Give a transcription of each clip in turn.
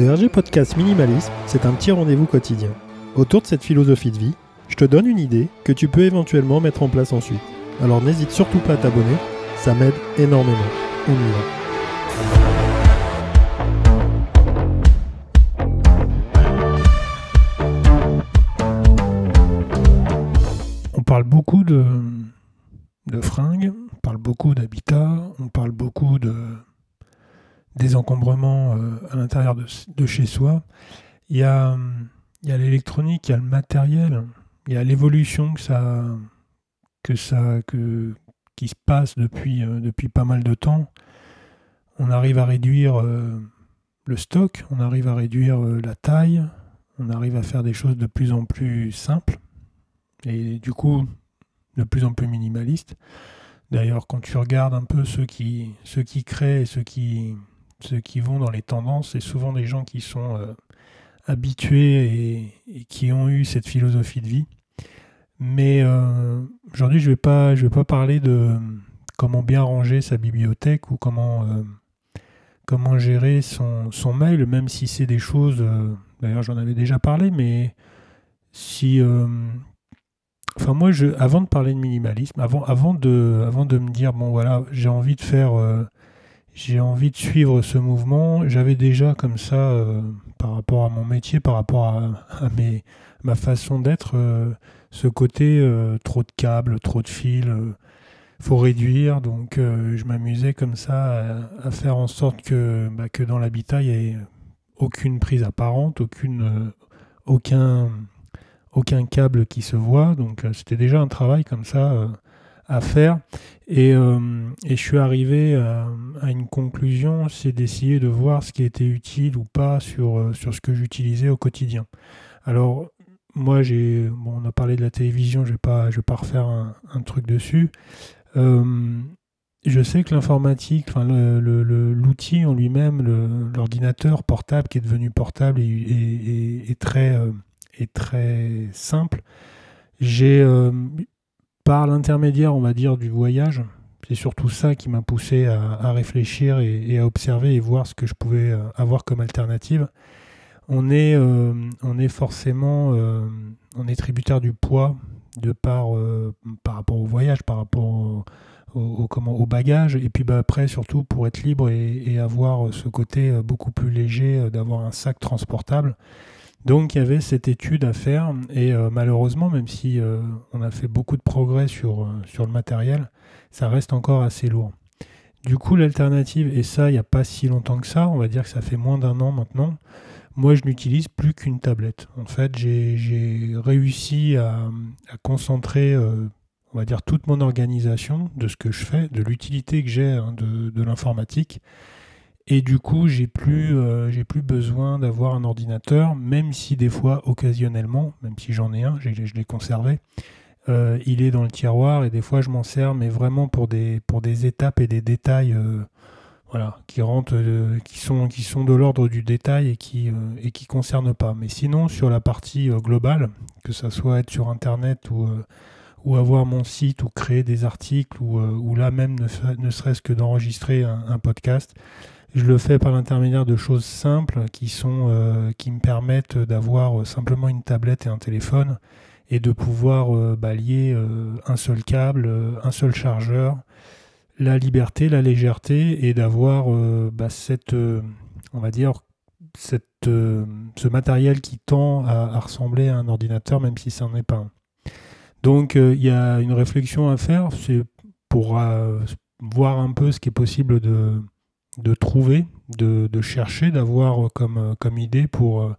Le RG Podcast Minimalisme, c'est un petit rendez-vous quotidien. Autour de cette philosophie de vie, je te donne une idée que tu peux éventuellement mettre en place ensuite. Alors n'hésite surtout pas à t'abonner, ça m'aide énormément. On y va. Parle beaucoup de, de fringues, on parle beaucoup d'habitat, on parle beaucoup de désencombrement euh, à l'intérieur de, chez soi. Il y a, y a l'électronique, il y a le matériel, il y a l'évolution que ça, que ça, que, qui se passe depuis, euh, depuis pas mal de temps. On arrive à réduire euh, le stock, on arrive à réduire la taille, on arrive à faire des choses de plus en plus simples et du coup de plus en plus minimalistes. D'ailleurs, quand tu regardes un peu ceux qui, ceux qui créent et ceux qui, ceux qui vont dans les tendances, c'est souvent des gens qui sont euh, habitués et, qui ont eu cette philosophie de vie. Mais euh, aujourd'hui, je ne vais, pas, vais pas parler de comment bien ranger sa bibliothèque ou comment, euh, comment gérer son, son, mail, même si c'est des choses, d'ailleurs j'en avais déjà parlé, mais si... Enfin moi, je, avant de parler de minimalisme, avant, avant, de, avant de me dire, bon voilà, j'ai envie de faire j'ai envie de suivre ce mouvement. J'avais déjà comme ça, euh, par rapport à mon métier, par rapport à, ma façon d'être, euh, ce côté euh, trop de câbles, trop de fils, faut réduire. Donc je m'amusais comme ça à, à, faire en sorte que, bah, que dans l'habitat, il n'y ait aucune prise apparente, aucune, aucun, aucun câble qui se voit. Donc c'était déjà un travail comme ça à faire. Et, euh, et, je suis arrivé à, à une conclusion, c'est d'essayer de voir ce qui était utile ou pas sur, sur ce que j'utilisais au quotidien. Alors, moi, j'ai, bon, on a parlé de la télévision, je vais pas, je vais pas refaire un, truc dessus. Euh, je sais que l'informatique, enfin l'outil en lui-même, l'ordinateur portable qui est devenu portable est, très, euh, est très simple. J'ai euh, par l'intermédiaire, on va dire, du voyage, c'est surtout ça qui m'a poussé à, réfléchir et, à observer et voir ce que je pouvais avoir comme alternative. On est, euh, on est forcément euh, on est tributaire du poids de par, euh, rapport au voyage, par rapport au, bagage, et puis bah, après surtout pour être libre et, avoir ce côté beaucoup plus léger d'avoir un sac transportable. Donc il y avait cette étude à faire et euh, malheureusement, même si euh, on a fait beaucoup de progrès sur, euh, sur le matériel, ça reste encore assez lourd. Du coup, l'alternative, et ça, il n'y a pas si longtemps que ça, on va dire que ça fait moins d'un an maintenant, moi je n'utilise plus qu'une tablette. En fait, j'ai réussi à, concentrer, on va dire, toute mon organisation de ce que je fais, de l'utilité que j'ai hein, de, de l'informatique et du coup, j'ai plus, euh, plus besoin d'avoir un ordinateur, même si des fois, occasionnellement, même si j'en ai un, je l'ai conservé, euh, il est dans le tiroir et des fois je m'en sers, mais vraiment pour des, pour des étapes et des détails, euh, voilà, qui rentrent, qui sont, qui sont de l'ordre du détail et qui, euh, et concernent pas. Mais sinon, sur la partie globale, que ça soit être sur Internet ou ou avoir mon site ou créer des articles ou, ou là même ne, ne serait-ce que d'enregistrer un, podcast. Je le fais par l'intermédiaire de choses simples qui, sont, euh, qui me permettent d'avoir simplement une tablette et un téléphone et de pouvoir euh, euh, un seul câble, un seul chargeur, la liberté, la légèreté et d'avoir bah, cette, on va dire, cette, ce matériel qui tend à, à, ressembler à un ordinateur, même si ça n'en est pas un. Donc il y a une réflexion à faire, c'est pour voir un peu ce qui est possible de de trouver, de, chercher, d'avoir comme, comme idée pour euh,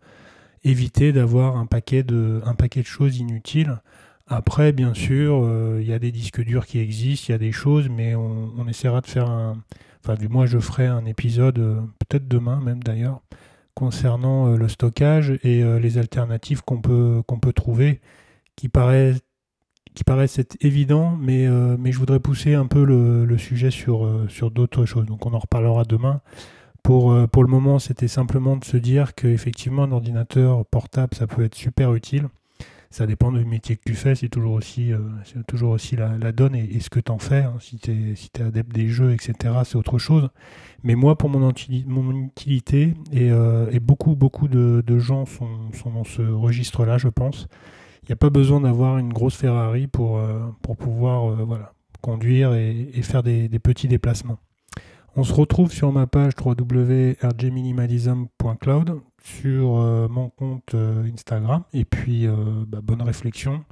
éviter d'avoir un, paquet de, choses inutiles. Après, bien sûr, il euh, y a des disques durs qui existent, il y a des choses, mais on, essaiera de faire un... Enfin, du moins, je ferai un épisode, euh, peut-être demain même d'ailleurs, concernant euh, le stockage et euh, les alternatives qu'on peut trouver, qui paraissent qui paraissent être évidents, mais, euh, mais je voudrais pousser un peu le, sujet sur, euh, sur d'autres choses. Donc on en reparlera demain. Pour, euh, pour le moment, c'était simplement de se dire qu'effectivement, un ordinateur portable, ça peut être super utile. ça dépend du métier que tu fais, c'est toujours aussi, toujours aussi la, donne et, ce que tu en fais. Hein. Si tu es, si es adepte des jeux, etc., c'est autre chose. Mais moi, pour mon, mon utilité, et, et, beaucoup, beaucoup de, de gens sont, sont, dans ce registre-là, je pense. Il n'y a pas besoin d'avoir une grosse Ferrari pour, pour pouvoir voilà, conduire et, faire des, petits déplacements. On se retrouve sur ma page www.rgminimalism.cloud sur euh, mon compte euh, Instagram. Et puis, euh, bah, bonne réflexion.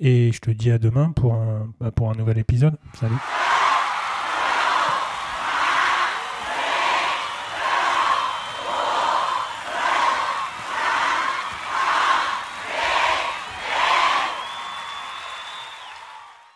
Et je te dis à demain pour un, bah, pour un nouvel épisode. Salut